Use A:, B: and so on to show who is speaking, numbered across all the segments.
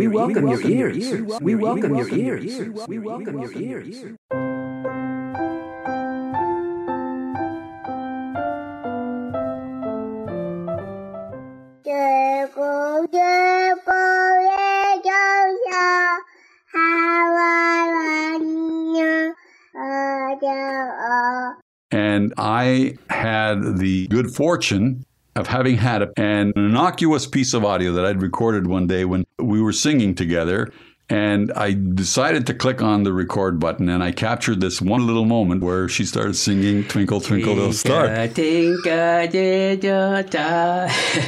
A: We welcome your ears. We welcome your ears. We welcome your ears.
B: And I had the good fortune of having had an innocuous piece of audio that I'd recorded one day when we were singing together. And I decided to click on the record button and I captured this one little moment where she started singing Twinkle, Twinkle, Little Star.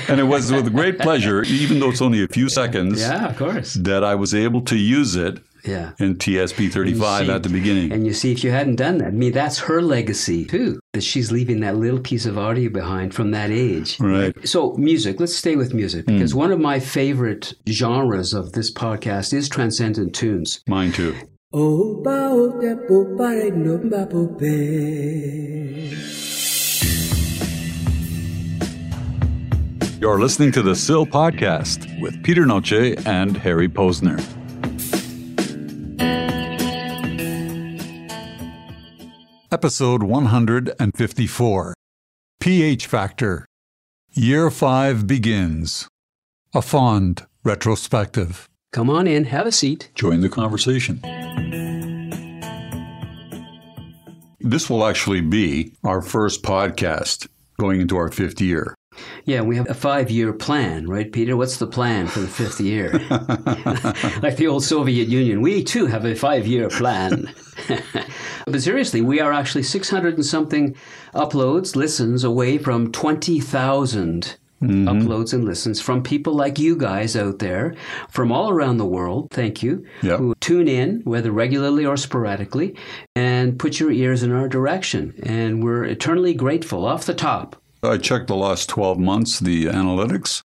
B: and it was with great pleasure, even though it's only a few seconds.
A: Yeah, of course.
B: That I was able to use it
A: yeah.
B: in TSP 35 see, at the beginning.
A: And you see, if you hadn't done that, I mean, that's her legacy too, that she's leaving that little piece of audio behind from that age.
B: Right.
A: So, music, let's stay with music because mm. one of my favorite genres of this podcast is transcendent tunes.
B: Mine too. Oh, You're listening to the Sill Podcast with Peter Noce and Harry Posner. Episode 154 pH Factor. Year 5 begins. A fond retrospective.
A: Come on in, have a seat.
B: Join the conversation. This will actually be our first podcast going into our fifth year.
A: Yeah, we have a five year plan, right, Peter? What's the plan for the fifth year? like the old Soviet Union, we too have a five year plan. but seriously, we are actually 600 and something uploads, listens away from 20,000 Mm-hmm. uploads and listens from people like you guys out there from all around the world. Thank you.
B: Yep.
A: Who tune in, whether regularly or sporadically, and put your ears in our direction. And we're eternally grateful off the top.
B: I checked the last 12 months, the analytics,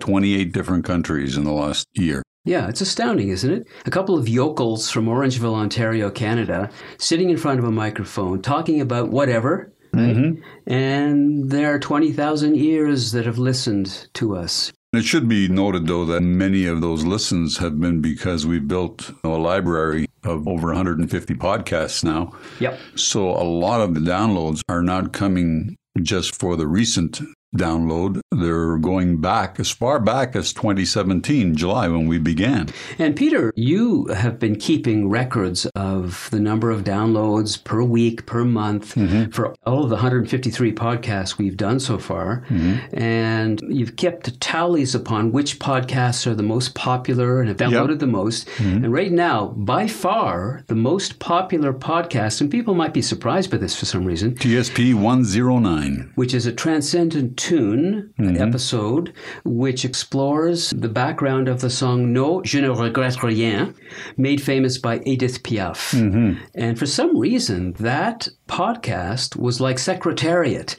B: 28 different countries in the last year.
A: Yeah, it's astounding, isn't it? A couple of yokels from Orangeville, Ontario, Canada, sitting in front of a microphone talking about whatever.
B: Mm-hmm.
A: And there are 20,000 ears that have listened to us.
B: It should be noted, though, that many of those listens have been because we've built a library of over 150 podcasts now.
A: Yep.
B: So a lot of the downloads are not coming just for the recent download. They're going back as far back as 2017, July, when we began.
A: And Peter, you have been keeping records of the number of downloads per week, per month mm-hmm. for all of the 153 podcasts we've done so far. Mm-hmm. And you've kept tallies upon which podcasts are the most popular and have downloaded yep. the most. Mm-hmm. And right now, by far, the most popular podcast, and people might be surprised by this for some reason
B: TSP 109,
A: which is a transcendent tune mm-hmm. episode, which explores the background of the song Non, je ne regrette rien, made famous by Edith Piaf.
B: Mm-hmm.
A: And for some reason, that podcast was like Secretariat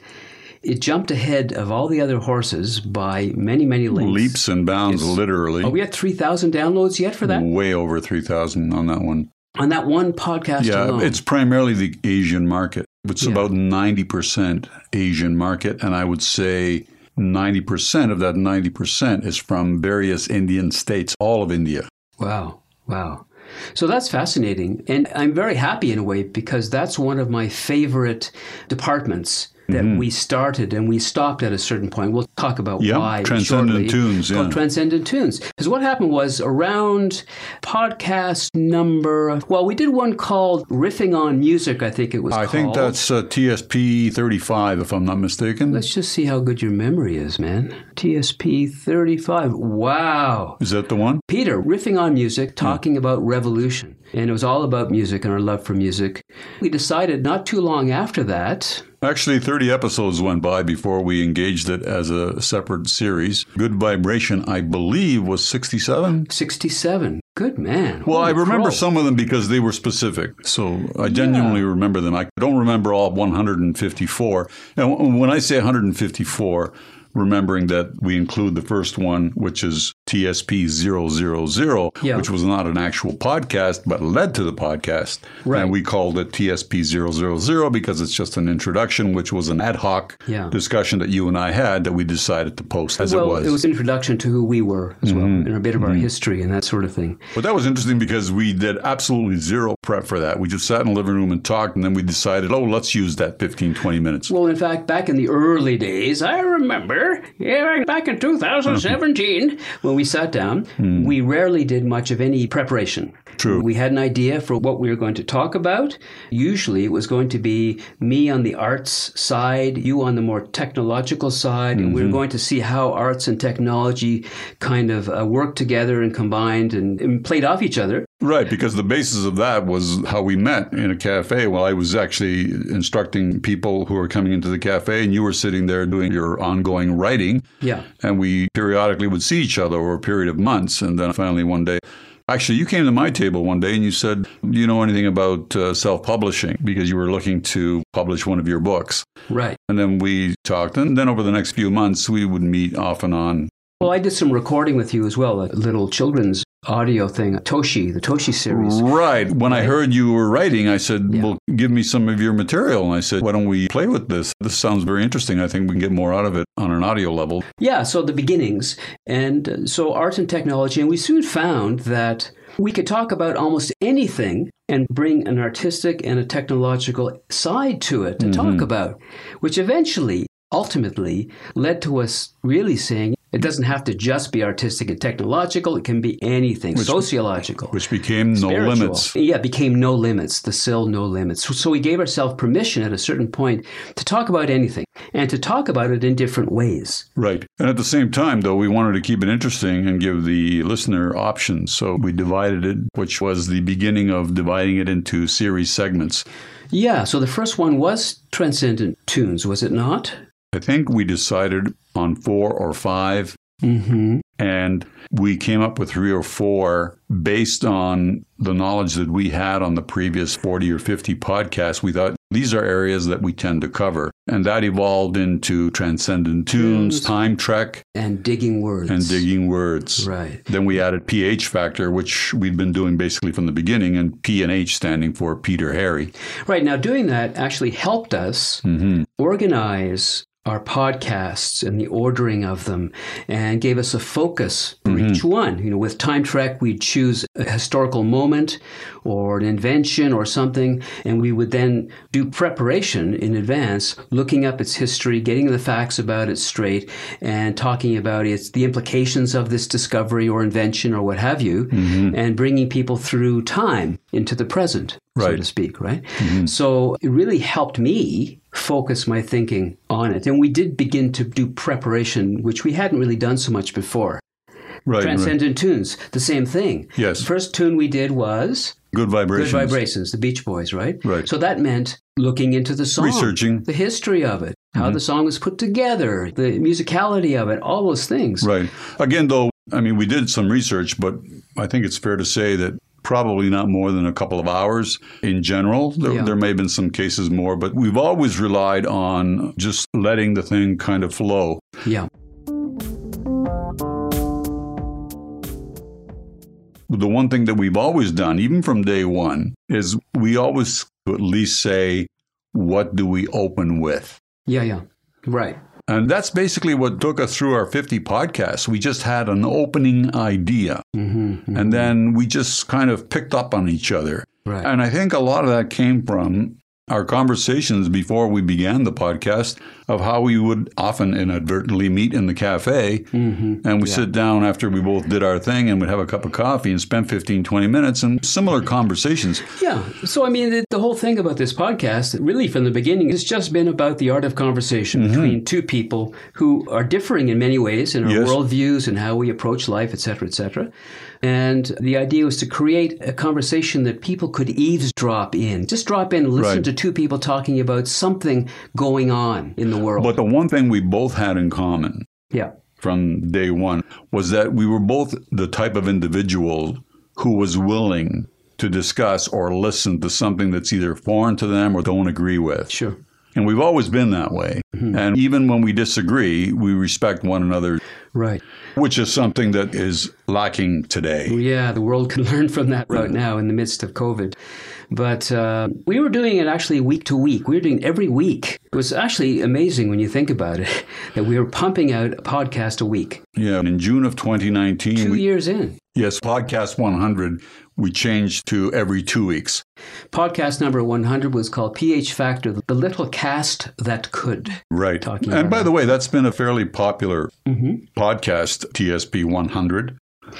A: it jumped ahead of all the other horses by many, many lengths.
B: Leaps and bounds, it's, literally.
A: Are we at 3,000 downloads yet for that?
B: Way over 3,000 on that one.
A: On that one podcast
B: yeah,
A: alone.
B: it's primarily the Asian market. It's yeah. about 90% Asian market. And I would say 90% of that 90% is from various Indian states, all of India.
A: Wow. Wow. So that's fascinating. And I'm very happy in a way because that's one of my favorite departments that mm-hmm. we started and we stopped at a certain point. We'll talk about
B: yep.
A: why.
B: Transcendent
A: shortly.
B: Tunes, yeah.
A: Transcendent Tunes. Because what happened was around podcast number, well, we did one called Riffing on Music, I think it was
B: I
A: called.
B: think that's uh, TSP 35, if I'm not mistaken.
A: Let's just see how good your memory is, man. TSP 35. Wow.
B: Is that the one?
A: Peter, Riffing on Music, talking yeah. about revolution. And it was all about music and our love for music. We decided not too long after that
B: Actually, 30 episodes went by before we engaged it as a separate series. Good Vibration, I believe, was 67.
A: 67. Good man.
B: Well, Holy I remember crow. some of them because they were specific. So I genuinely yeah. remember them. I don't remember all 154. And when I say 154, remembering that we include the first one, which is TSP 000,
A: Yeah.
B: which was not an actual podcast, but led to the podcast.
A: Right.
B: And we called it TSP 000 because it's just an introduction, which was an ad hoc
A: Yeah.
B: discussion that you and I had that we decided to post as
A: well,
B: it was.
A: it was an introduction to who we were as well, mm-hmm. and a bit of our mm-hmm. history and that sort of thing.
B: But that was interesting because we did absolutely zero prep for that. We just sat in the living room and talked, and then we decided, oh, let's use that 15, 20 minutes.
A: Well, in fact, back in the early days, I remember, yeah, back in 2017, when we sat down, hmm. we rarely did much of any preparation.
B: True.
A: We had an idea for what we were going to talk about. Usually it was going to be me on the arts side, you on the more technological side, and we were going to see how arts and technology kind of uh, worked together and combined and, and played off each other.
B: Right, because the basis of that was how we met in a cafe. Well, I was actually instructing people who were coming into the cafe, and you were sitting there doing your ongoing writing.
A: Yeah.
B: And we periodically would see each other over a period of months. And then finally, one day, actually, you came to my table one day and you said, Do you know anything about uh, self publishing? Because you were looking to publish one of your books.
A: Right.
B: And then we talked. And then over the next few months, we would meet off and on.
A: Well, I did some recording with you as well, a little children's audio thing, Toshi, the Toshi series.
B: Right. When I heard you were writing, I said,
A: Yeah.
B: Well, give me some of your material. And I said, Why don't we play with this? This sounds very interesting. I think we can get more out of it on an audio level.
A: Yeah, so the beginnings. And uh, so art and technology. And we soon found that we could talk about almost anything and bring an artistic and a technological side to it to talk about, which eventually, ultimately, led to us really saying it doesn't have to just be artistic and technological, it can be anything, sociological.
B: Which became no limits.
A: Yeah, became no limits, the sill no limits. So, so we gave ourselves permission at a certain point to talk about anything and to talk about it in different ways.
B: Right. And at the same time, though, we wanted to keep it interesting and give the listener options. So we divided it, which was the beginning of dividing it into series segments.
A: Yeah, so the first one was Transcendent Tunes, was it not?
B: I think we decided on four or five,
A: Mm-hmm.
B: and we came up with three or four based on the knowledge that we had on the previous 40 or 50 podcasts. We thought these are areas that we tend to cover. And that evolved into Transcendent Tunes,
A: Tunes.
B: Time Trek,
A: And digging words.
B: and Digging Words.
A: Right.
B: Then we added PH Factor, which we'd been doing basically from the beginning, and P and H standing for Peter Harry.
A: Right. Now, doing that actually helped us organize our podcasts and the ordering of them and gave us a focus for mm-hmm. each one. You know, with Time Trek, we'd choose a historical moment or an invention or something, and we would then do preparation in advance, looking up its history, getting the facts about it straight, and talking about its the implications of this discovery or invention or what have you, mm-hmm. and bringing people through time into the present so to speak, right? Mm-hmm. So it really helped me focus my thinking on it. And we did begin to do preparation, which we hadn't really done so much before.
B: Right. right.
A: Transcendent tunes, the same thing.
B: Yes.
A: The first tune we did was
B: Good Vibrations.
A: Good
B: vibrations.
A: Vibrations, the Beach Boys, right?
B: Right.
A: So that meant looking into the song,
B: Researching.
A: the history of it, how mm-hmm. the song was put together, the musicality of it, all those things.
B: Right. Again, though, I mean, we did some research, but I think it's fair to say that probably not more than a couple of hours in general. There,
A: Yeah.
B: there may have been some cases more, but we've always relied on just letting the thing kind of flow.
A: Yeah.
B: The one thing that we've always done, even from day one, is we always at least say, what do we open with?
A: Yeah, yeah. Right.
B: And that's basically what took us through our 50 podcasts. We just had an opening idea.
A: Mm-hmm.
B: And then we just kind of picked up on each other.
A: Right.
B: And I think a lot of that came from our conversations before we began the podcast of how we would often inadvertently meet in the cafe
A: Mm-hmm.
B: and we sit down after we both did our thing and we'd have a cup of coffee and spend 15 20 minutes and similar conversations
A: Yeah. So, I mean, the, the whole thing about this podcast, really from the beginning, has just been about the art of conversation
B: Mm-hmm.
A: between two people who are differing in many ways in our
B: Yes.
A: worldviews and how we approach life, et cetera, et cetera. And the idea was to create a conversation that people could eavesdrop in. Just drop in, and listen
B: Right.
A: to two people talking about something going on in the world.
B: but the one thing we both had in common
A: yeah.
B: from day one was that we were both the type of individual who was willing to discuss or listen to something that's either foreign to them or don't agree with
A: Sure.
B: And we've always been that way. Mm-hmm. And even when we disagree, we respect one another.
A: Right.
B: Which is something that is lacking today.
A: Yeah, the world can learn from that right now in the midst of COVID. But uh, we were doing it actually week to week. We were doing every week. It was actually amazing when you think about it that we were pumping out a podcast a week.
B: Yeah, in June of 2019.
A: Two we, years in.
B: Yes, Podcast 100, we changed to every two weeks.
A: Podcast number 100 was called PH Factor, the little cast that could.
B: Right. and by that. the way, that's been a fairly popular mm-hmm. podcast, TSP 100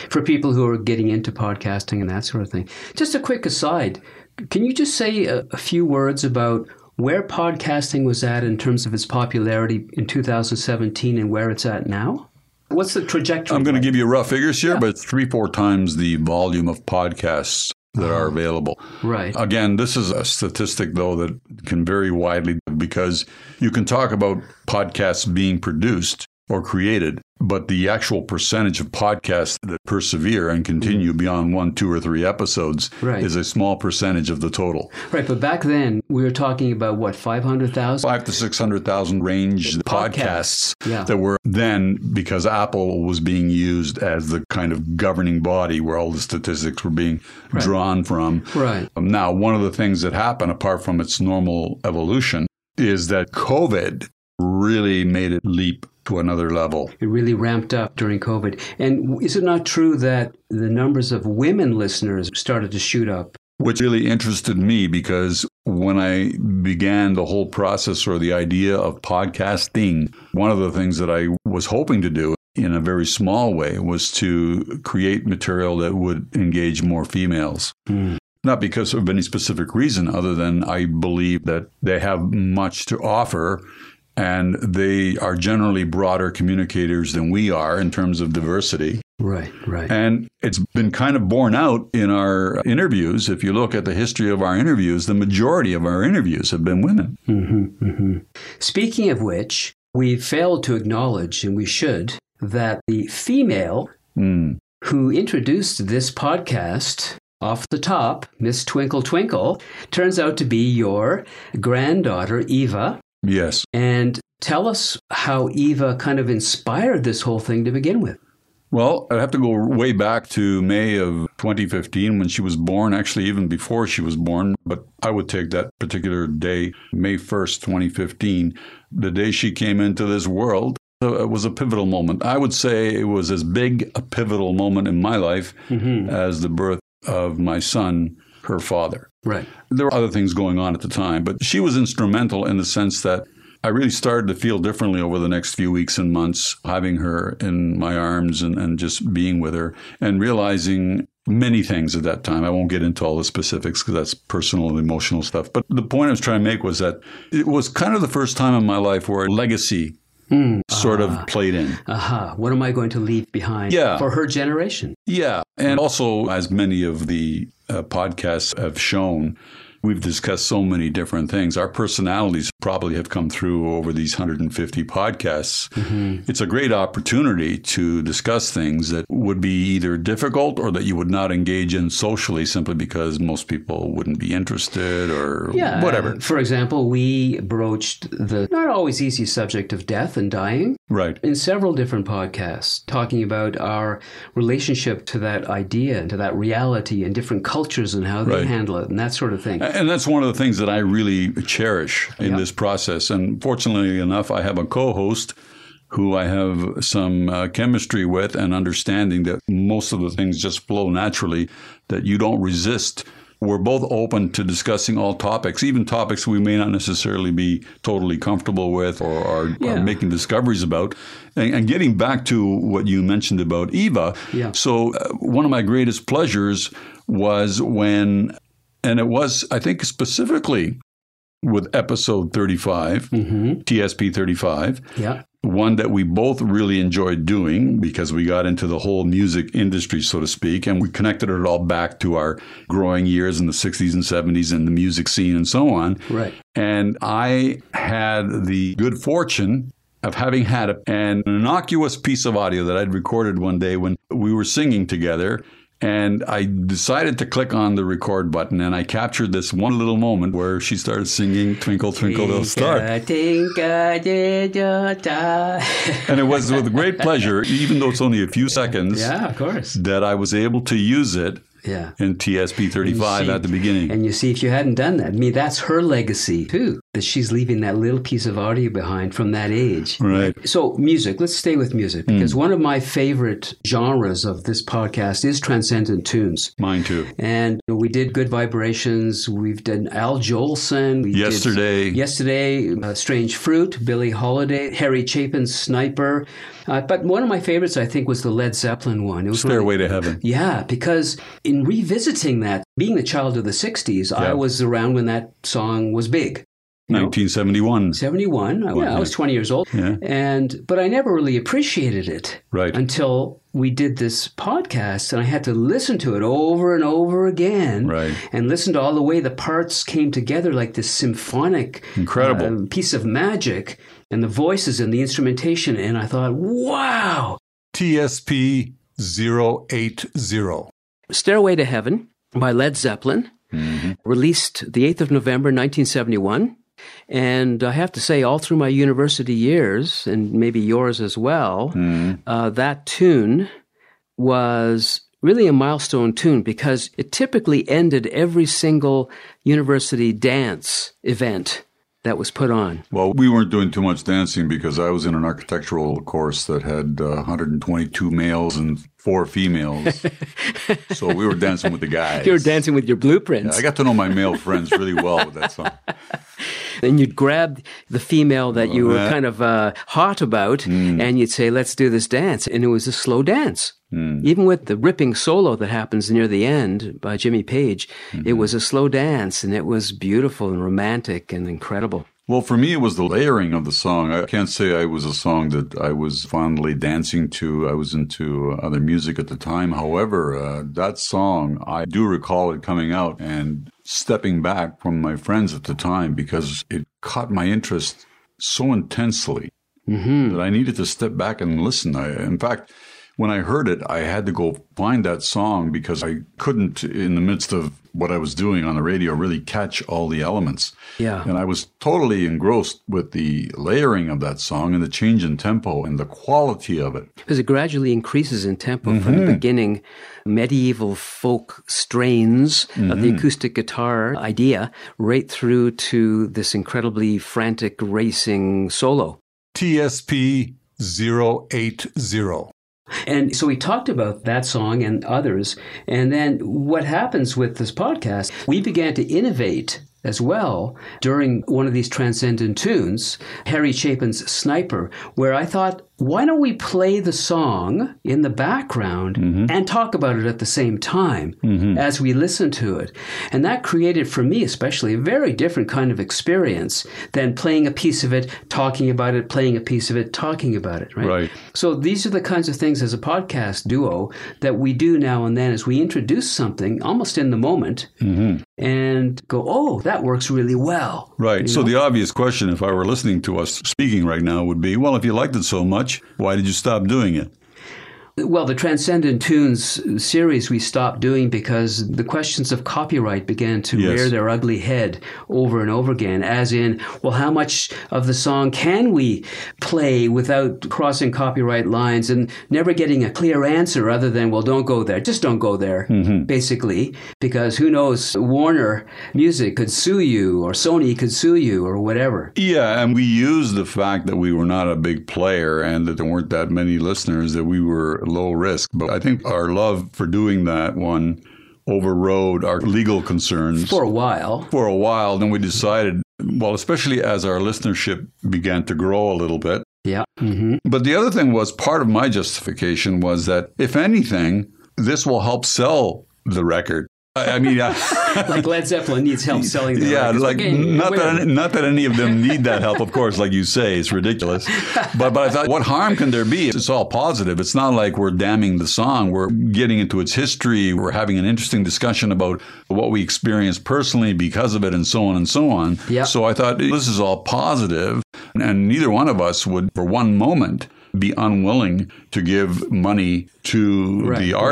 A: for people who are getting into podcasting and that sort of thing. Just a quick aside can you just say a, a few words about where podcasting was at in terms of its popularity in 2017 and where it's at now? What's the trajectory?
B: I'm going to give you rough figures here, yeah. but three, four times the volume of podcasts that are oh. available.
A: Right.
B: Again, this is a statistic, though, that can vary widely because you can talk about podcasts being produced or created, but the actual percentage of podcasts that persevere and continue beyond one, two, or three episodes right. is a small percentage of the total.
A: Right, but back then we were talking about what five hundred thousand,
B: five to six hundred thousand range podcasts, podcasts
A: yeah.
B: that were then because Apple was being used as the kind of governing body where all the statistics were being right. drawn from.
A: Right.
B: Um, now, one of the things that happened, apart from its normal evolution, is that COVID really made it leap to another level.
A: It really ramped up during COVID. And is it not true that the numbers of women listeners started to shoot up?
B: Which really interested me because when I began the whole process or the idea of podcasting, one of the things that I was hoping to do in a very small way was to create material that would engage more females. Mm. Not because of any specific reason, other than I believe that they have much to offer and they are generally broader communicators than we are in terms of diversity.
A: Right, right.
B: And it's been kind of borne out in our interviews. If you look at the history of our interviews, the majority of our interviews have been women.
A: Mm-hmm, mm-hmm. Speaking of which, we failed to acknowledge, and we should, that the female mm. who introduced this podcast off the top, Miss Twinkle Twinkle, turns out to be your granddaughter, Eva.
B: Yes.
A: And tell us how Eva kind of inspired this whole thing to begin with.
B: Well, I'd have to go way back to May of 2015 when she was born, actually, even before she was born. But I would take that particular day, May 1st, 2015, the day she came into this world. It was a pivotal moment. I would say it was as big a pivotal moment in my life mm-hmm. as the birth of my son, her father.
A: Right.
B: There were other things going on at the time, but she was instrumental in the sense that I really started to feel differently over the next few weeks and months, having her in my arms and, and just being with her and realizing many things at that time. I won't get into all the specifics because that's personal and emotional stuff. But the point I was trying to make was that it was kind of the first time in my life where legacy Mm. sort of ah. played in.
A: Aha. Uh-huh. What am I going to leave behind
B: yeah.
A: for her generation?
B: Yeah. And also, as many of the uh, podcasts have shown, We've discussed so many different things. Our personalities probably have come through over these 150 podcasts. Mm-hmm. It's a great opportunity to discuss things that would be either difficult or that you would not engage in socially simply because most people wouldn't be interested or
A: yeah,
B: whatever.
A: For example, we broached the not always easy subject of death and dying.
B: Right.
A: In several different podcasts, talking about our relationship to that idea and to that reality and different cultures and how they right. handle it and that sort of thing.
B: And that's one of the things that I really cherish in yep. this process. And fortunately enough, I have a co host who I have some uh, chemistry with and understanding that most of the things just flow naturally, that you don't resist. We're both open to discussing all topics, even topics we may not necessarily be totally comfortable with or are, yeah. are making discoveries about. And, and, getting back to what you mentioned about Eva,
A: yeah.
B: so uh, one of my greatest pleasures was when and it was, I think, specifically with episode 35, mm-hmm. TSP 35.
A: Yeah.
B: One that we both really enjoyed doing because we got into the whole music industry, so to speak, and we connected it all back to our growing years in the 60s and 70s and the music scene and so on.
A: Right.
B: And I had the good fortune of having had an innocuous piece of audio that I'd recorded one day when we were singing together And I decided to click on the record button and I captured this one little moment where she started singing Twinkle, Twinkle, Little Star. and it was with great pleasure, even though it's only a few seconds,
A: yeah, of course.
B: that I was able to use it
A: Yeah.
B: in TSP 35
A: see-
B: at the beginning.
A: And you see, if you hadn't done that, I mean, that's her legacy too, that she's leaving that little piece of audio behind from that age.
B: Right.
A: So, music, let's stay with music because one of my favorite genres of this podcast is transcendent tunes.
B: Mine too.
A: And we did Good Vibrations. We've done Al Jolson. We
B: Yesterday.
A: yesterday, uh, Strange Fruit, Billie Holiday, Harry Chapin's Sniper. Uh, but one of my favorites, I think, was the Led Zeppelin one. It was of the-
B: to Heaven.
A: yeah, because in revisiting that, being a child of the 60s, I was around when that song was big. You know,
B: 1971.
A: 71. I- yeah, I was 20 years old.
B: Yeah.
A: And but I never really appreciated it
B: Right.
A: until we did this podcast and I had to listen to it over and over again
B: Right.
A: and listen to all the way the parts came together like this symphonic
B: Incredible.
A: uh, piece of magic and the voices and the instrumentation and I thought, "Wow,
B: TSP 080.
A: Stairway to Heaven by Led Zeppelin, released the 8th of November 1971. And I have to say, all through my university years, and maybe yours as well, uh, that tune was really a milestone tune because it typically ended every single university dance event that was put on.
B: Well, we weren't doing too much dancing because I was in an architectural course that had uh, 122 males and four females. so we were dancing with the guys.
A: You were dancing with your blueprints.
B: I got to know my male friends really well with that song.
A: and you'd grab the female that you were
B: Uh-huh.
A: kind of uh, hot about, and you'd say, "Let's do this dance," and it was a slow dance. Hmm. Even with the ripping solo that happens near the end by Jimmy Page, it mm-hmm. was a slow dance, and it was beautiful and romantic and incredible.
B: Well, for me, it was the layering of the song. I can't say I was a song that I was fondly dancing to. I was into other music at the time. However, uh, that song, I do recall it coming out and stepping back from my friends at the time because it caught my interest so intensely mm-hmm. that I needed to step back and listen. I, in fact, when I heard it, I had to go find that song because I couldn't, in the midst of what I was doing on the radio, really catch all the elements.
A: Yeah.
B: And I was totally engrossed with the layering of that song and the change in tempo and the quality of it.
A: Because it gradually increases in tempo from the mm-hmm. beginning, medieval folk strains of the mm-hmm. acoustic guitar idea, right through to this incredibly frantic racing solo.
B: TSP 080.
A: And so we talked about that song and others. And then what happens with this podcast, we began to innovate as well during one of these transcendent tunes, Harry Chapin's Sniper, where I thought, why don't we play the song in the background mm-hmm. and talk about it at the same time mm-hmm. as we listen to it? And that created for me, especially, a very different kind of experience than playing a piece of it, talking about it, playing a piece of it, talking about it, right?
B: Right.
A: So these are the kinds of things as a podcast duo that we do now and then as we introduce something almost in the moment mm-hmm. and go, oh, that works really well.
B: Right. So the obvious question, if I were listening to us speaking right now, would be well, if you liked it so much, why did you stop doing it?
A: Well, the Transcendent Tunes series we stopped doing because the questions of copyright began to
B: Yes.
A: rear their ugly head over and over again, as in, well, how much of the song can we play without crossing copyright lines and never getting a clear answer other than, well, don't go there. Just don't go there, mm-hmm. basically, because who knows, Warner Music could sue you or Sony could sue you or whatever.
B: Yeah, and we used the fact that we were not a big player and that there weren't that many listeners that we were low risk. But I think our love for doing that one overrode our legal concerns
A: For a while.
B: for a while. Then we decided, well, especially as our listenership began to grow a little bit.
A: Yeah. hmm
B: But the other thing was part of my justification was that if anything, this will help sell the record. I mean, I,
A: Like Led Zeppelin needs help selling their
B: yeah,
A: records.
B: like
A: Okay,
B: not
A: whatever.
B: that not that any of them need that help, of course. Like you say, it's ridiculous. But but I thought, what harm can there be? It's all positive. It's not like we're damning the song. We're getting into its history. We're having an interesting discussion about what we experienced personally because of it, and so on and so on.
A: Yeah.
B: So I thought this is all positive, and neither one of us would, for one moment, be unwilling to give money to
A: Right,
B: the
A: right.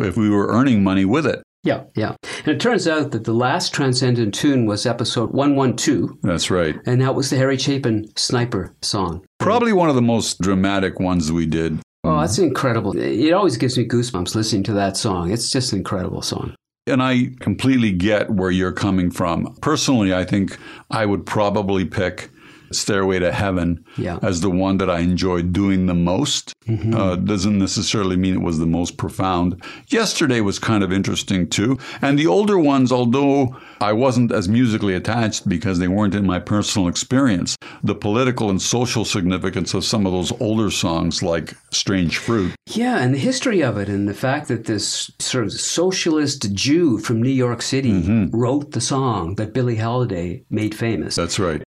B: if we were earning money with it.
A: Yeah, yeah. And it turns out that the last Transcendent tune was episode 112,
B: That's right.
A: and that was the Harry Chapin Sniper song.
B: Probably one of the most dramatic ones we did.
A: Oh, that's incredible. It always gives me goosebumps listening to that song. It's just an incredible song.
B: And I completely get where you're coming from. Personally, I think I would probably pick Stairway to Heaven
A: Yeah.
B: as the one that I enjoyed doing the most. Uh, doesn't necessarily mean it was the most profound. Yesterday was kind of interesting too. And the older ones, although I wasn't as musically attached because they weren't in my personal experience, the political and social significance of some of those older songs like Strange Fruit.
A: Yeah, and the history of it, and the fact that this sort of socialist Jew from New York City wrote the song that Billie Holiday made famous.
B: That's right.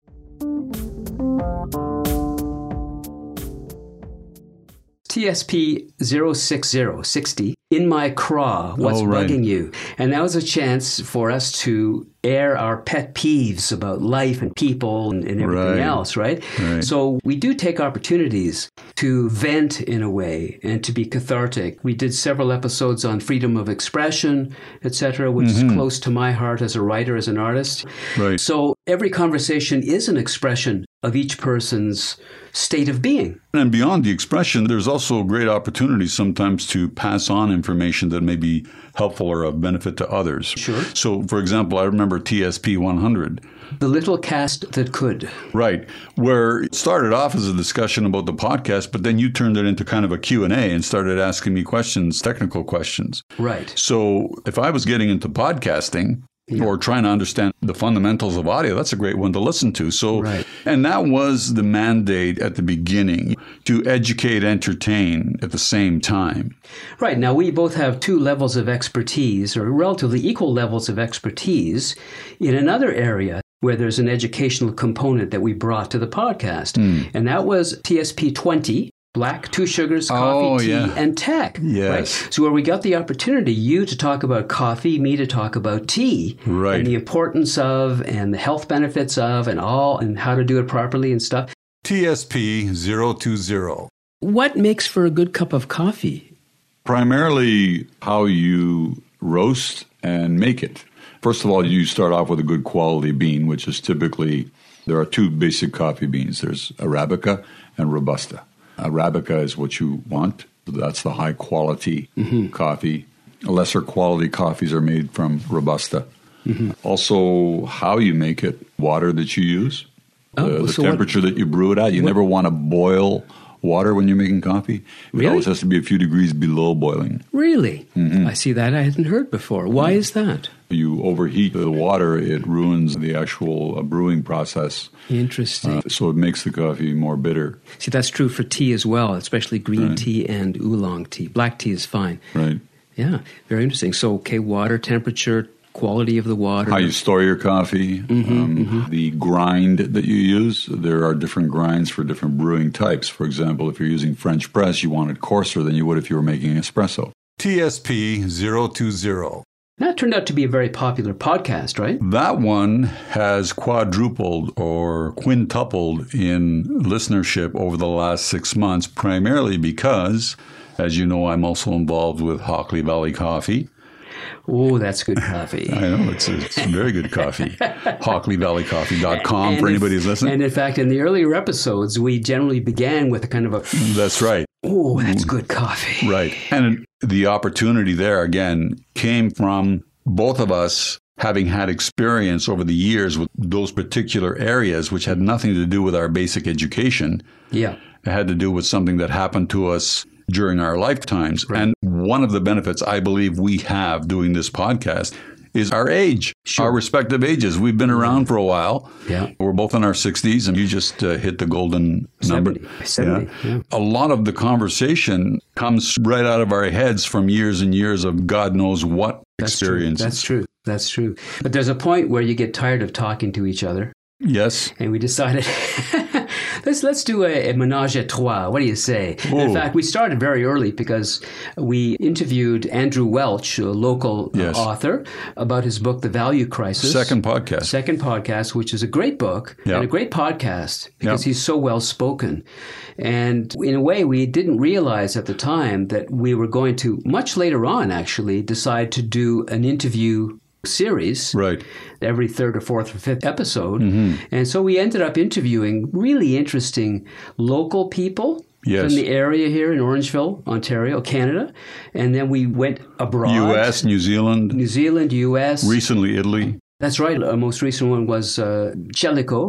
A: TSP 06060, In My Craw, What's
B: Oh, right.
A: Bugging You? And that was a chance for us to air our pet peeves about life and people and, and everything
B: Right.
A: else, right?
B: Right.
A: So we do take opportunities to vent in a way and to be cathartic. We did several episodes on freedom of expression, etc., which is close to my heart as a writer, as an artist.
B: Mm-hmm. Right.
A: So every conversation is an expression of each person's state of being.
B: And beyond the expression, there's also a great opportunity sometimes to pass on information that may be helpful or of benefit to others.
A: Sure.
B: So, for example, I remember TSP 100.
A: The little cast that could.
B: Right, where it started off as a discussion about the podcast, but then you turned it into kind of a Q&A and started asking me questions, technical questions.
A: Right.
B: So, if I was getting into podcasting or trying to understand the fundamentals of audio, that's a great one to listen to. So,
A: Right.
B: and that was the mandate at the beginning to educate, entertain at the same time.
A: Right. Now, we both have two levels of expertise, or relatively equal levels of expertise, in another area where there's an educational component that we brought to the podcast. Hmm. And that was TSP 20. Black, two sugars, oh, coffee,
B: Oh,
A: tea,
B: yeah.
A: and tech.
B: Yes.
A: Right? So, where we got the opportunity, you to talk about coffee, me to talk about tea,
B: Right.
A: and the importance of, and the health benefits of, and all, and how to do it properly and stuff.
B: TSP 020.
A: What makes for a good cup of coffee?
B: Primarily how you roast and make it. First of all, you start off with a good quality bean, which is typically there are two basic coffee beans. There's Arabica and Robusta. Arabica is what you want. That's the high quality mm-hmm. coffee. Lesser quality coffees are made from Robusta. Mm-hmm. Also, how you make it, water that you use,
A: Oh,
B: the, the
A: so what-
B: temperature that you brew it at. You never want to boil water when you're making coffee. It
A: Really?
B: always has to be a few degrees below boiling.
A: Really? Mm-hmm. I see that I hadn't heard before. Why is that?
B: You overheat the water, it ruins the actual uh, brewing process.
A: Interesting.
B: Uh, so it makes the coffee more bitter.
A: see, that's true for tea as well, especially green tea and oolong tea. Black tea is fine.
B: Right.
A: Yeah, very interesting. So, okay, water temperature, quality of the water.
B: How you store your coffee, um, the grind that you use. There are different grinds for different brewing types. For example, if you're using French press, you want it coarser than you would if you were making espresso. TSP 020.
A: That turned out to be a very popular podcast, right?
B: That one has quadrupled or quintupled in listenership over the last six months, primarily because, as you know, I'm also involved with Hockley Valley Coffee.
A: Oh, that's good coffee.
B: I know it's, it's very good coffee. HockleyValleyCoffee.com for
A: And
B: anybody who's listening.
A: And in fact, in the earlier episodes, we generally began with a kind of a,
B: That's right.
A: Oh, that's mm. good coffee.
B: Right. And the opportunity there, again, came from both of us having had experience over the years with those particular areas, which had nothing to do with our basic education.
A: Yeah.
B: It had to do with something that happened to us during our lifetimes. And one of the benefits I believe we have doing this podcast is our age, our respective ages. We've been around for a while.
A: Yeah.
B: We're both in our 60s, and you just uh, hit the golden number.
A: 70, 70, yeah.
B: A lot of the conversation comes right out of our heads from years and years of God knows what
A: That's true.
B: experiences.
A: That's true. That's true. But there's a point where you get tired of talking to each other.
B: Yes.
A: And we decided let's let's do a, a menage a trois. What do you say? In fact, we started very early because we interviewed Andrew Welch, a local uh,
B: Yes.
A: author, about his book, The Value Crisis.
B: Second podcast.
A: Second podcast, which is a great book
B: Yeah.
A: and a great podcast because
B: Yeah.
A: he's so well spoken. And in a way, we didn't realize at the time that we were going to, much later on actually, decide to do an interview series
B: Right.
A: every third or fourth or fifth episode.
B: Mm-hmm.
A: And so we ended up interviewing really interesting local people.
B: Yes.
A: From the area here in Orangeville, Ontario, Canada. And then we went abroad.
B: U.S., New Zealand,
A: New Zealand, US.
B: recently Italy.
A: That's right. Our most recent one was uh,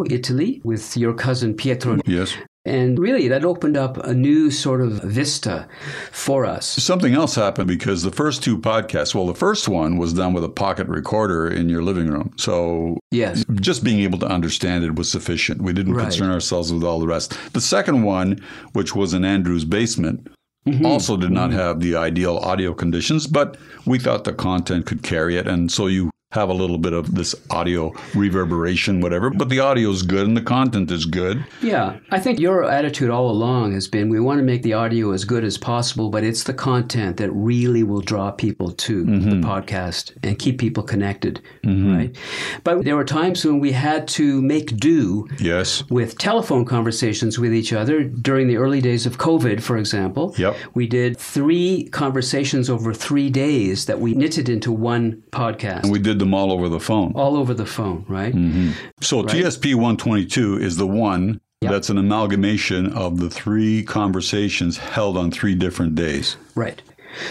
A: Italy, with your cousin Pietro.
B: Yes.
A: And really, that opened up a new sort of vista for us.
B: Something else happened because the first two podcasts, well, the first one was done with a pocket recorder in your living room. So
A: Yes.
B: just being able to understand it was sufficient. We didn't
A: Right.
B: concern ourselves with all the rest. The second one, which was in Andrew's basement,
A: Mm-hmm.
B: also did not have the ideal audio conditions, but we thought the content could carry it. And so you have a little bit of this audio reverberation, whatever, but the audio is good and the content is good.
A: Yeah, I think your attitude all along has been we want to make the audio as good as possible, but it's the content that really will draw people to the mm-hmm. podcast and keep people connected, mm-hmm. right? But there were times when we had to make do
B: Yes.
A: with telephone conversations with each other during the early days of COVID, for example.
B: Yep.
A: We did three conversations over three days that we knitted into one podcast.
B: And We did them all over the phone.
A: all over the phone, right? Mm-hmm.
B: So TSP 122 is the one that's an amalgamation of the three conversations held on three different days.
A: Right.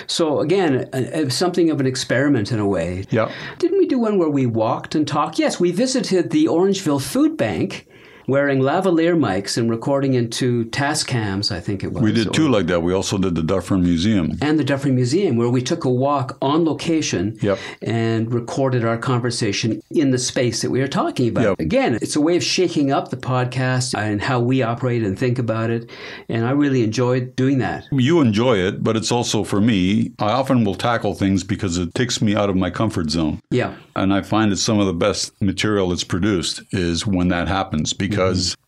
A: So again, a, a- something of an experiment in a way.
B: Yeah.
A: Didn't we do one where we walked and talked? Yes, we visited the Orangeville Food Bank wearing lavalier mics and recording into Tascams, I think it was.
B: We did two like that. We also did the Dufferin Museum.
A: and the Dufferin Museum, where we took a walk on location
B: Yep.
A: and recorded our conversation in the space that we were talking about.
B: Yep.
A: Again, it's a way of shaking up the podcast and how we operate and think about it. And I really enjoyed doing that.
B: You enjoy it, but it's also for me. I often will tackle things because it takes me out of my comfort zone.
A: Yeah.
B: And I find that some of the best material that's produced is when that happens because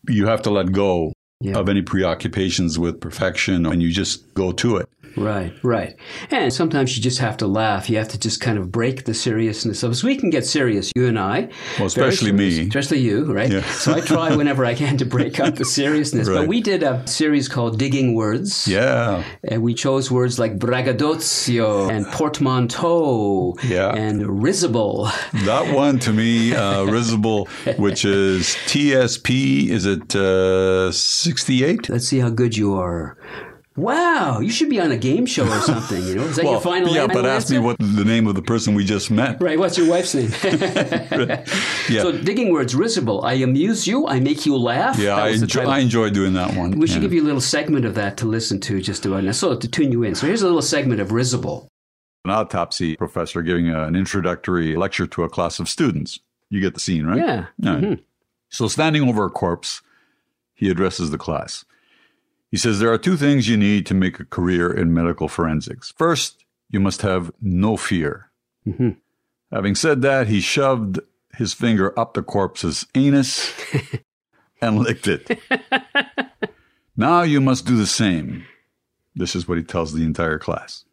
B: you have to let go
A: Yeah.
B: of any preoccupations with perfection and you just go to it.
A: Right, right. And sometimes you just have to laugh. You have to just kind of break the seriousness of us. We can get serious, you and I.
B: Well, especially
A: serious.
B: me.
A: Especially you, right?
B: Yeah.
A: So I try whenever I can to break up the seriousness. But we did a series called Digging Words.
B: Yeah.
A: And we chose words like braggadocio and portmanteau
B: Yeah.
A: and risible.
B: That one to me, uh, risible, which is TSP, is it uh, 68?
A: Let's see how good you are. Wow, you should be on a game show or something, you know? Is that your final
B: yeah, but ask me what the name of the person we just met.
A: Right, what's your wife's name?
B: Yeah,
A: So digging words, risible. I amuse you. I make you laugh.
B: yeah, I enjoy. I enjoy doing that one.
A: we should give you a little segment of that to listen to just about now. So to tune you in. So here's a little segment of risible.
B: an autopsy professor giving an introductory lecture to a class of students. You get the scene, right?
A: Yeah.
B: Right.
A: Mhm.
B: So, standing over a corpse, he addresses the class. He says, There are two things you need to make a career in medical forensics. First, you must have no fear.
A: Mhm.
B: Having said that, he shoved his finger up the corpse's anus and licked it. now you must do the same. This is what he tells the entire class.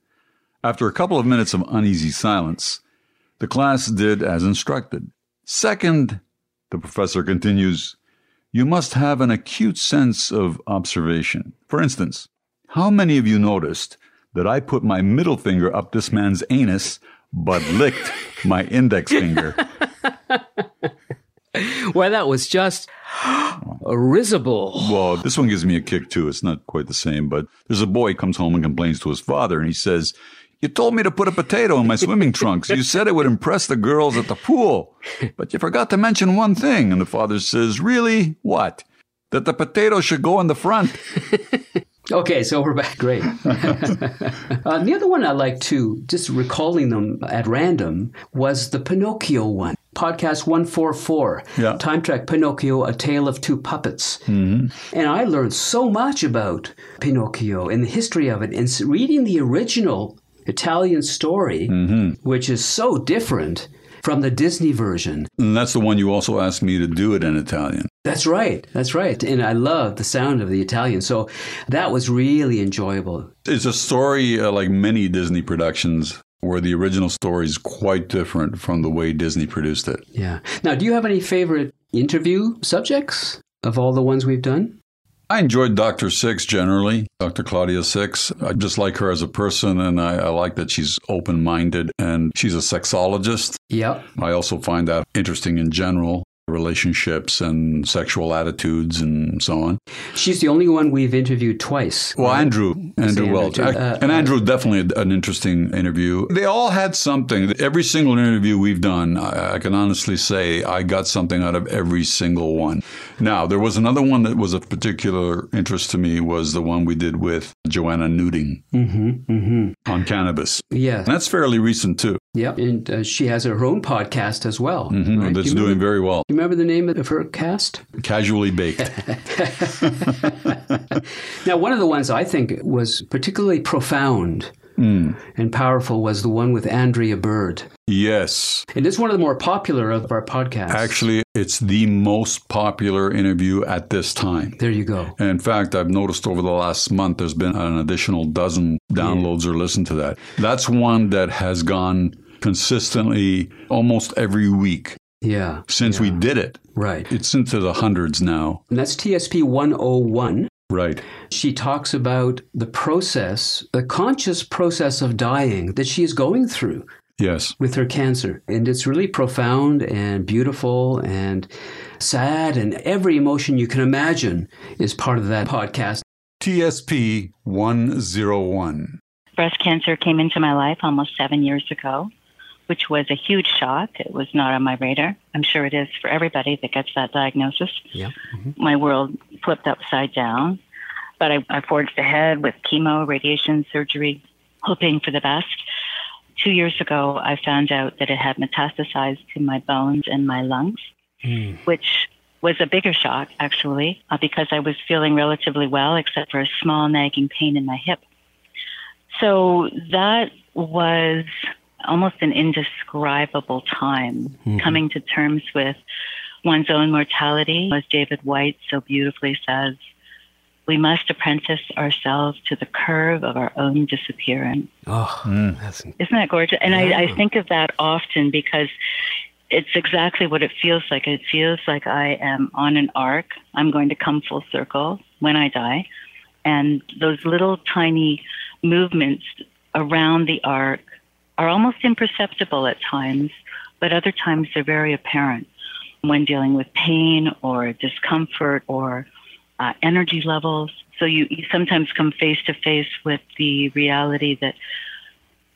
B: After a couple of minutes of uneasy silence, the class did as instructed. Second, the professor continues, you must have an acute sense of observation. For instance, how many of you noticed that I put my middle finger up this man's anus but licked my index finger?
A: Well, that was just risible.
B: Well, this one gives me a kick too. It's not quite the same, but there's a boy comes home and complains to his father, and he says, "You told me to put a potato in my swimming trunks. You said it would impress the girls at the pool, but you forgot to mention one thing." And the father says, "Really? What? That the potato should go in the front?"
A: Okay, so we're back. Great. uh, the other one I like too, just recalling them at random, was the Pinocchio one. Podcast 144.
B: Yeah.
A: Time Trek Pinocchio, A Tale of Two Puppets. Mm-hmm. And I learned so much about Pinocchio and the history of it. And reading the original Italian story, which is so different from the Disney version.
B: And that's the one you also asked me to do it in Italian.
A: That's right. That's right. And I love the sound of the Italian. So that was really enjoyable.
B: It's a story uh, like many Disney productions where the original story is quite different from the way Disney produced it.
A: Yeah. Now, do you have any favorite interview subjects of all the ones we've done?
B: I enjoyed Dr. Six generally, Dr. Claudia Six. I just like her as a person, and I, I like that she's open minded and she's a sexologist.
A: Yep.
B: I also find that interesting in general relationships and sexual attitudes and so on.
A: She's the only one we've interviewed twice.
B: Well,
A: right?
B: Andrew, Andrew
A: Andrew,
B: Welch.
A: too. Uh,
B: and Andrew, definitely an interesting interview. They all had something. Every single interview we've done, I, I can honestly say I got something out of every single one. Now, there was another one that was of particular interest to me was the one we did with Joanna Newting
A: Mm-hmm. Mm-hmm.
B: on cannabis.
A: Yeah.
B: And that's fairly recent too.
A: Yep. And uh, she has her own podcast as well.
B: Mhm,
A: right?
B: That's
A: Do
B: doing
A: remember,
B: very well.
A: Do you remember the name of her cast?
B: Casually baked.
A: Now, one of the ones I think was particularly profound
B: Mm.
A: and powerful was the one with Andrea Bird.
B: Yes.
A: And it's one of the more popular of our podcasts.
B: Actually, it's the most popular interview at this time.
A: there you go.
B: In fact, I've noticed over the last month there's been an additional dozen downloads or listen to that. That's one that has gone consistently almost every week
A: Yeah.
B: since we did it.
A: Right.
B: It's into the hundreds now.
A: And that's TSP 101.
B: Right.
A: She talks about the process, the conscious process of dying that she is going through
B: Yes.
A: with her cancer. And it's really profound and beautiful and sad, and every emotion you can imagine is part of that podcast.
B: TSP 101.
C: breast cancer came into my life almost seven years ago, which was a huge shock. It was not on my radar. I'm sure it is for everybody that gets that diagnosis.
A: Yeah.
C: My world flipped upside down, but I, I forged ahead with chemo, radiation, surgery, hoping for the best. Two years ago, I found out that it had metastasized to my bones and my lungs, which was a bigger shock, actually, uh, because I was feeling relatively well, except for a small nagging pain in my hip. So that was almost an indescribable time hmm. coming to terms with one's own mortality. As David Whyte so beautifully says, we must apprentice ourselves to the curve of our own disappearance.
A: Oh, hmm. that's
C: Isn't that gorgeous? And I, I think of that often because it's exactly what it feels like. It feels like I am on an arc. I'm going to come full circle when I die. And those little tiny movements around the arc are almost imperceptible at times, but other times they're very apparent when dealing with pain or discomfort or uh, energy levels. So you, you sometimes come face to face with the reality that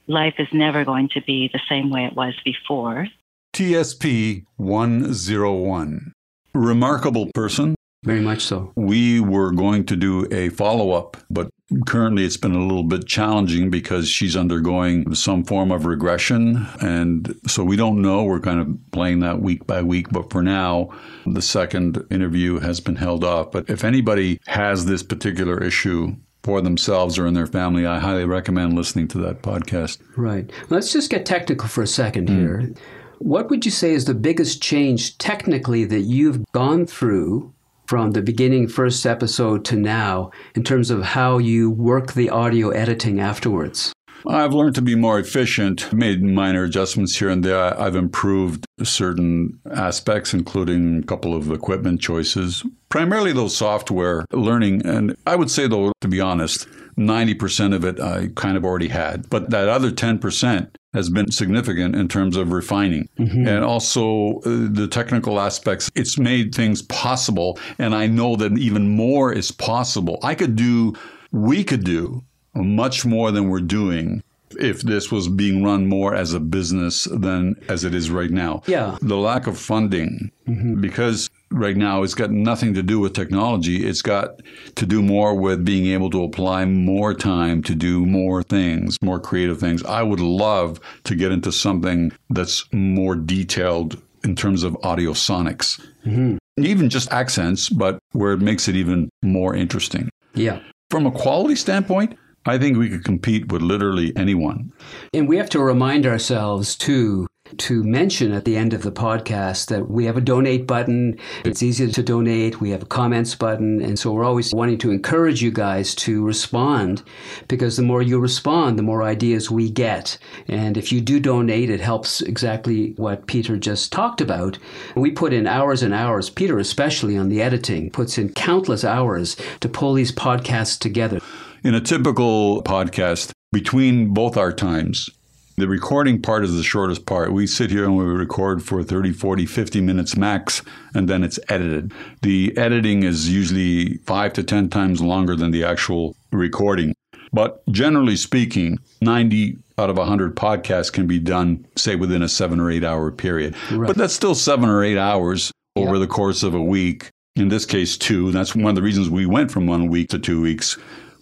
C: life is never going to be the same way it was before.
B: TSP 101. Remarkable person.
A: very much so.
B: We were going to do a follow up, but currently it's been a little bit challenging because she's undergoing some form of regression. And so we don't know. We're kind of playing that week by week. But for now, the second interview has been held off. But if anybody has this particular issue, for themselves or in their family, I highly recommend listening to that podcast.
A: Right. Let's just get technical for a second here. Hmm. What would you say is the biggest change technically that you've gone through from the beginning first episode to now in terms of how you work the audio editing afterwards?
B: I've learned to be more efficient, made minor adjustments here and there. I've improved certain aspects, including a couple of equipment choices, primarily those software learning. And I would say, though, to be honest, 90% of it I kind of already had. But that other 10% has been significant in terms of refining. And also uh, the technical aspects, it's made things possible. And I know that even more is possible. I could do, we could do much more than we're doing if this was being run more as a business than as it is right now.
A: Yeah.
B: The lack of funding, mm-hmm. because right now it's got nothing to do with technology, it's got to do more with being able to apply more time to do more things, more creative things. I would love to get into something that's more detailed in terms of audio sonics. Mm-hmm. Even just accents, but where it makes it even more interesting.
A: Yeah.
B: From a quality standpoint, I think we could compete with literally anyone.
A: And we have to remind ourselves, too, to mention at the end of the podcast that we have a donate button. It's easy to donate. We have a comments button. And so we're always wanting to encourage you guys to respond because the more you respond, the more ideas we get. And if you do donate, it helps exactly what Peter just talked about. We put in hours and hours, Peter especially on the editing, puts in countless hours to pull these podcasts together.
B: In a typical podcast, between both our times, the recording part is the shortest part. We sit here and we record for 30, 40, 50 minutes max, and then it's edited. The editing is usually five to 10 times longer than the actual recording. But generally speaking, 90 out of 100 podcasts can be done, say, within a seven or eight hour period. Right. But that's still seven or eight hours over the course of a week. In this case, two. That's one of the reasons we went from one week to two weeks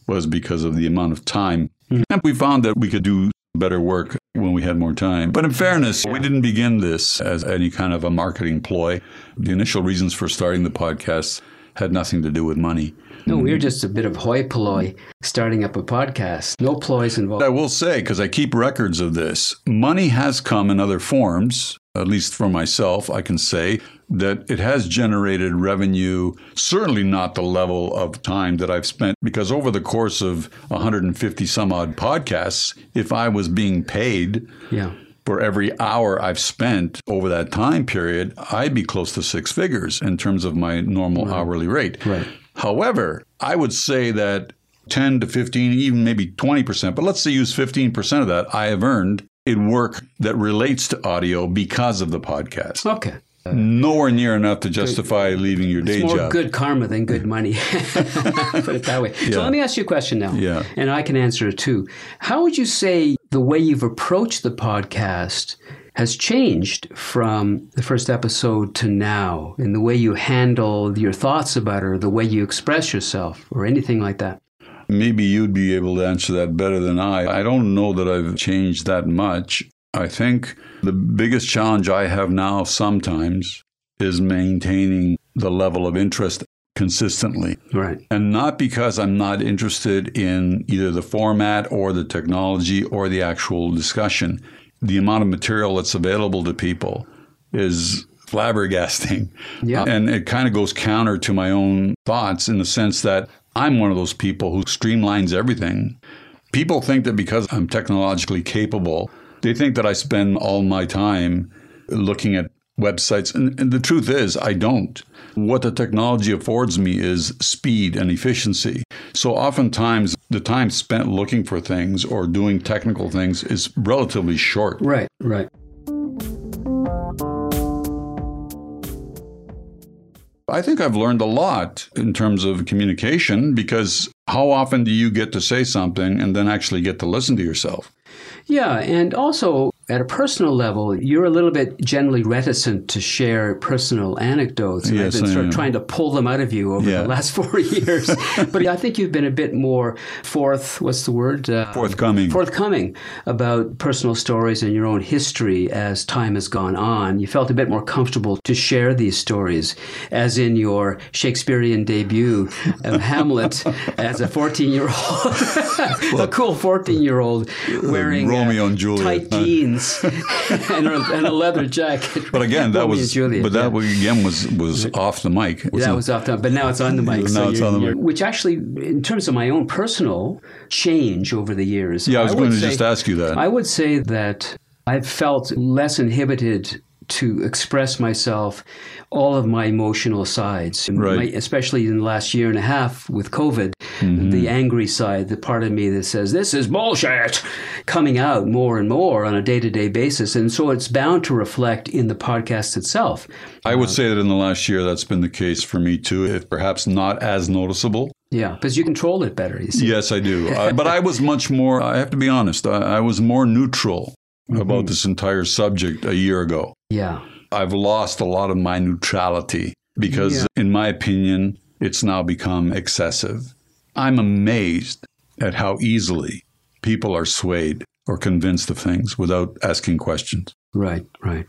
B: was because of the amount of time. Mm-hmm. And we found that we could do better work when we had more time. But in fairness, we didn't begin this as any kind of a marketing ploy. The initial reasons for starting the podcast had nothing to do with money.
A: No, we are just a bit of hoi polloi starting up a podcast. No ploys involved.
B: I will say, because I keep records of this, money has come in other forms, at least for myself, I can say that it has generated revenue, certainly not the level of time that I've spent, because over the course of 150 some odd podcasts, if I was being paid yeah. for every hour I've spent over that time period, I'd be close to six figures in terms of my normal right. hourly rate.
A: Right.
B: However, I would say that 10 to 15, even maybe 20%, but let's say use 15% of that I have earned in work that relates to audio because of the podcast.
A: Okay.
B: Uh, Nowhere near enough to justify good. leaving your day
A: it's more
B: job.
A: good karma than good money. Put it that way. Yeah. So let me ask you a question now.
B: Yeah.
A: And I can answer it too. How would you say the way you've approached the podcast has changed from the first episode to now in the way you handle your thoughts about it or the way you express yourself or anything like that?
B: Maybe you'd be able to answer that better than I. I don't know that I've changed that much. I think the biggest challenge I have now sometimes is maintaining the level of interest consistently.
A: Right.
B: And not because I'm not interested in either the format or the technology or the actual discussion. The amount of material that's available to people is flabbergasting.
A: Yeah.
B: Uh, and it kind of goes counter to my own thoughts in the sense that I'm one of those people who streamlines everything. People think that because I'm technologically capable, they think that I spend all my time looking at websites. And, and, the truth is, I don't. What the technology affords me is speed and efficiency. So oftentimes, the time spent looking for things or doing technical things is relatively short.
A: Right, right.
B: I think I've learned a lot in terms of communication because how often do you get to say something and then actually get to listen to yourself?
A: Yeah, and also at a personal level, you're a little bit generally reticent to share personal anecdotes. And
B: yes,
A: I've been sort of trying to pull them out of you over yeah. the last four years. but I think you've been a bit more forth, what's the word?
B: Uh, forthcoming.
A: Forthcoming about personal stories and your own history as time has gone on. You felt a bit more comfortable to share these stories, as in your Shakespearean debut of Hamlet as a 14 year old, a cool 14 year old wearing
B: Romeo and Juliet.
A: tight jeans and, a, and, a, leather jacket.
B: But again, that was
A: Juliet,
B: but that yeah. again was was off the mic.
A: That was off the but now it's on the mic.
B: now
A: so
B: it's on the mic.
A: Which actually, in terms of my own personal change over the years,
B: yeah, I was
A: I
B: going to
A: say,
B: just ask you that.
A: I would say that I've felt less inhibited to express myself, all of my emotional sides,
B: right.
A: my, especially in the last year and a half with COVID, mm-hmm. the angry side, the part of me that says, this is bullshit, coming out more and more on a day to day basis. And so it's bound to reflect in the podcast itself.
B: I would uh, say that in the last year, that's been the case for me too, if perhaps not as noticeable.
A: Yeah, because you control it better.
B: Yes, I do. uh, but I was much more, I have to be honest, I, I was more neutral mm-hmm. about this entire subject a year ago.
A: Yeah.
B: I've lost a lot of my neutrality because, yeah. in my opinion, it's now become excessive. I'm amazed at how easily people are swayed or convinced of things without asking questions.
A: Right, right.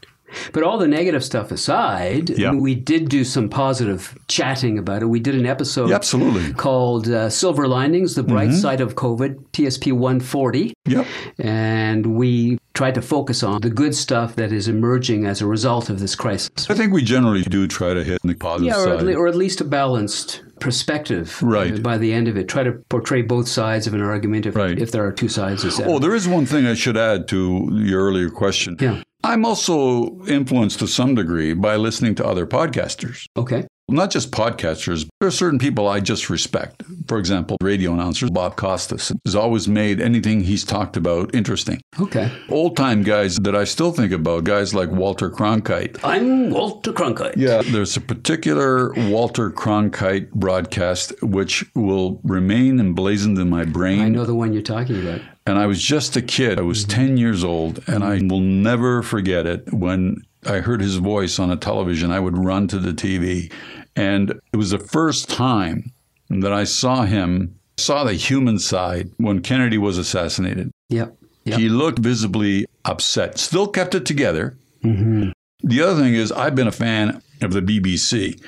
A: But all the negative stuff aside,
B: yeah.
A: we did do some positive chatting about it. We did an episode
B: yeah, absolutely.
A: called uh, Silver Linings, the Bright mm-hmm. Side of COVID, TSP 140.
B: Yep.
A: And we tried to focus on the good stuff that is emerging as a result of this crisis.
B: I think we generally do try to hit the positive
A: yeah, or
B: side.
A: at, le- or at least a balanced perspective
B: Right.
A: by the end of it. Try to portray both sides of an argument if,
B: Right.
A: if there are two sides.
B: Oh, there is one thing I should add to your earlier question.
A: Yeah.
B: I'm also influenced to some degree by listening to other podcasters.
A: Okay.
B: Not just podcasters, there are certain people I just respect. For example, radio announcer Bob Costas has always made anything he's talked about interesting.
A: Okay.
B: Old time guys that I still think about, guys like Walter Cronkite.
A: I'm Walter Cronkite.
B: Yeah, there's a particular Walter Cronkite broadcast which will remain emblazoned in my brain.
A: I know the one you're talking about.
B: And I was just a kid. I was mm-hmm. 10 years old, and I will never forget it. When I heard his voice on a television, I would run to the TV. And it was the first time that I saw him, saw the human side when Kennedy was assassinated.
A: Yep. Yep.
B: He looked visibly upset, still kept it together. Mm-hmm. The other thing is, I've been a fan of the BBC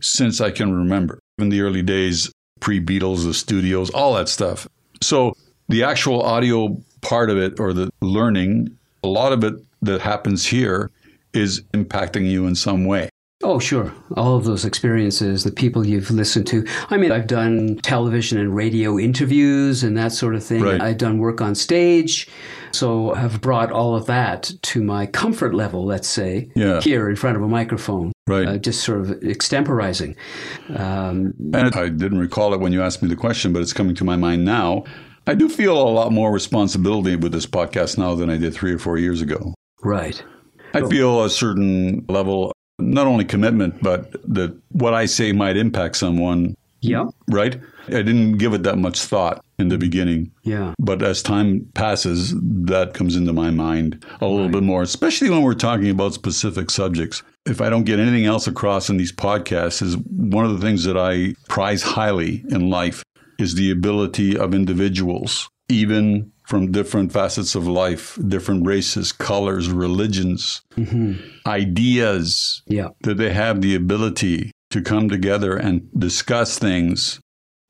B: since I can remember. In the early days, pre Beatles, the studios, all that stuff. So the actual audio part of it or the learning, a lot of it that happens here is impacting you in some way.
A: Oh, sure. All of those experiences, the people you've listened to. I mean, I've done television and radio interviews and that sort of thing.
B: Right.
A: I've done work on stage. So I've brought all of that to my comfort level, let's say,
B: Yeah.
A: here in front of a microphone.
B: Right.
A: Uh, just sort of extemporizing. Um,
B: And I didn't recall it when you asked me the question, but it's coming to my mind now. I do feel a lot more responsibility with this podcast now than I did three or four years ago.
A: right.
B: I feel a certain level, not only commitment, but that what I say might impact someone,
A: Yeah.
B: right? I didn't give it that much thought in the beginning.
A: Yeah.
B: But as time passes, that comes into my mind a little bit more, especially when we're talking about specific subjects. If I don't get anything else across in these podcasts, is one of the things that I prize highly in life is the ability of individuals, even from different facets of life, different races, colors, religions, mm-hmm. ideas,
A: Yeah.
B: that they have the ability to come together and discuss things,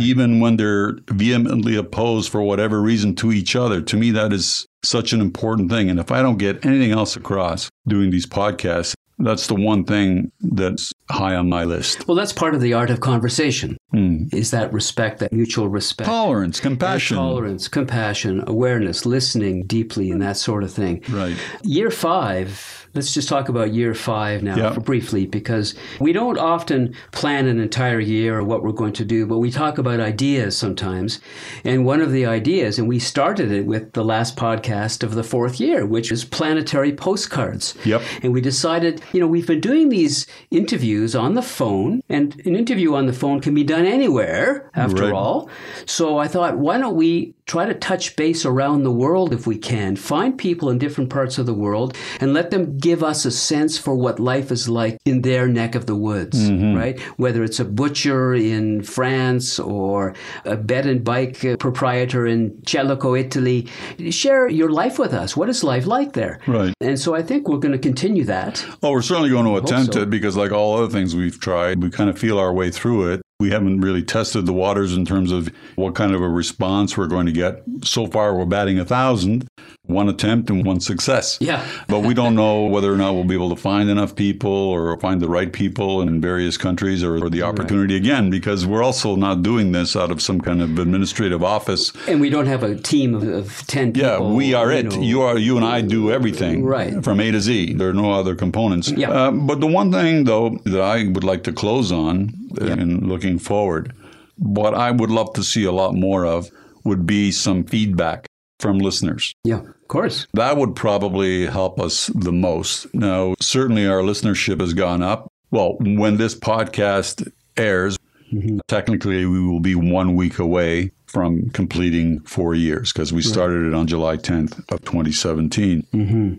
B: even when they're vehemently opposed for whatever reason to each other. To me, that is such an important thing. And if I don't get anything else across doing these podcasts, that's the one thing that's high on my list.
A: Well, that's part of the art of conversation.
B: Hmm.
A: Is that respect, that mutual respect.
B: Tolerance, compassion.
A: Tolerance, compassion, awareness, listening deeply, and that sort of thing.
B: Right.
A: Year five, let's just talk about year five now for briefly, because we don't often plan an entire year or what we're going to do, but we talk about ideas sometimes. And one of the ideas, and we started it with the last podcast of the fourth year, which is planetary postcards.
B: Yep.
A: And we decided, you know, we've been doing these interviews on the phone, and an interview on the phone can be done anywhere, after
B: Right.
A: all. So I thought, why don't we try to touch base around the world if we can? Find people in different parts of the world and let them give us a sense for what life is like in their neck of the woods, right? Whether it's a butcher in France or a bed and bike uh, proprietor in Cellico, Italy. Share your life with us. What is life like there?
B: Right.
A: And so I think we're going to continue that.
B: Oh, we're certainly going to attempt
A: so.
B: it because, like all other things we've tried, we kind of feel our way through it. We haven't really tested the waters in terms of what kind of a response we're going to get. So far, we're batting a thousand, one attempt and one success.
A: Yeah.
B: but we don't know whether or not we'll be able to find enough people or find the right people in various countries or, or the opportunity again because we're also not doing this out of some kind of administrative office.
A: And we don't have a team of, of 10 people.
B: Yeah, we are it.
A: know.
B: You are you and I do everything
A: Right.
B: from A to Z. There are no other components.
A: Yeah.
B: Uh, but the one thing though that I would like to close on in looking forward, what I would love to see a lot more of would be some feedback from listeners.
A: Yeah, of course.
B: That would probably help us the most. Now, certainly our listenership has gone up. Well, when this podcast airs, mm-hmm. technically we will be one week away from completing four years because we started it on July 10th of 2017. Mm-hmm.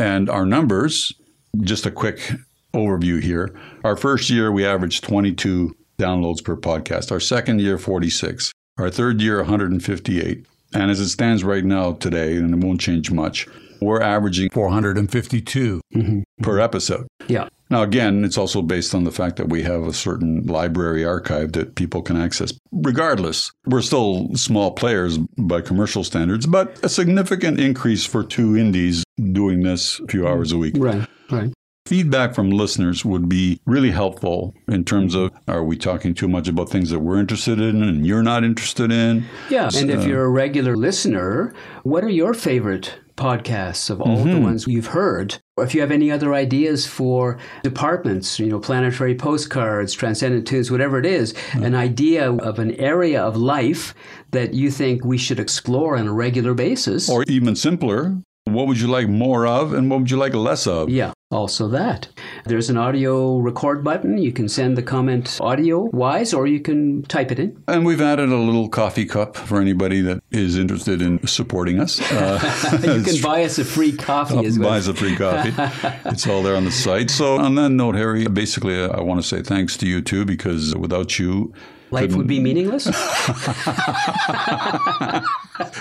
B: And our numbers, just a quick overview here. Our first year, we averaged 22 downloads per podcast. Our second year, 46. Our third year, 158. And as it stands right now today, and it won't change much, we're averaging 452 mm-hmm. per episode.
A: Yeah.
B: Now, again, it's also based on the fact that we have a certain library archive that people can access. Regardless, we're still small players by commercial standards, but a significant increase for two indies doing this a few hours a week.
A: Right, right.
B: Feedback from listeners would be really helpful in terms of are we talking too much about things that we're interested in and you're not interested in?
A: Yeah, and if you're a regular listener, what are your favorite podcasts of all mm-hmm. the ones you've heard? Or if you have any other ideas for departments, you know, planetary postcards, transcendent tunes, whatever it is, mm-hmm. an idea of an area of life that you think we should explore on a regular basis.
B: Or even simpler, what would you like more of and what would you like less of?
A: Yeah, also that. There's an audio record button. You can send the comment audio wise or you can type it in.
B: And we've added a little coffee cup for anybody that is interested in supporting us.
A: Uh, you can buy us a free coffee as well.
B: Buy us a free coffee. it's all there on the site. So, on that note, Harry, basically, I want to say thanks to you too because without you,
A: Life would be meaningless?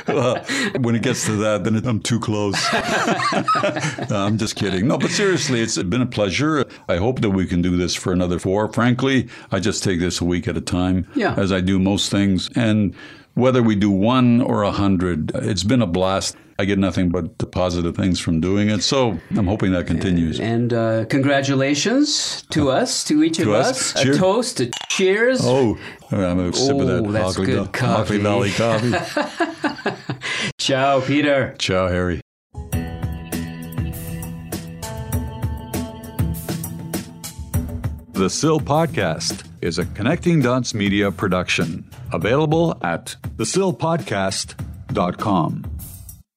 B: well, when it gets to that, then I'm too close. no, I'm just kidding. No, but seriously, it's been a pleasure. I hope that we can do this for another four. Frankly, I just take this a week at a time,
A: yeah.
B: as I do most things. And whether we do one or a hundred, it's been a blast. I get nothing but the positive things from doing it. So I'm hoping that continues.
A: And, and uh, congratulations to us, to each to of us. us. A toast, a cheers.
B: Oh, I'm a sip oh, of that oh,
A: that's good coffee.
B: Valley coffee.
A: Ciao, Peter.
B: Ciao, Harry. The Sill Podcast is a Connecting Dots Media production, available at thesillpodcast.com.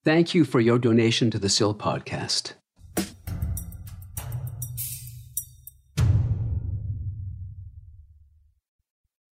A: Thank you for your donation to the Sill Podcast.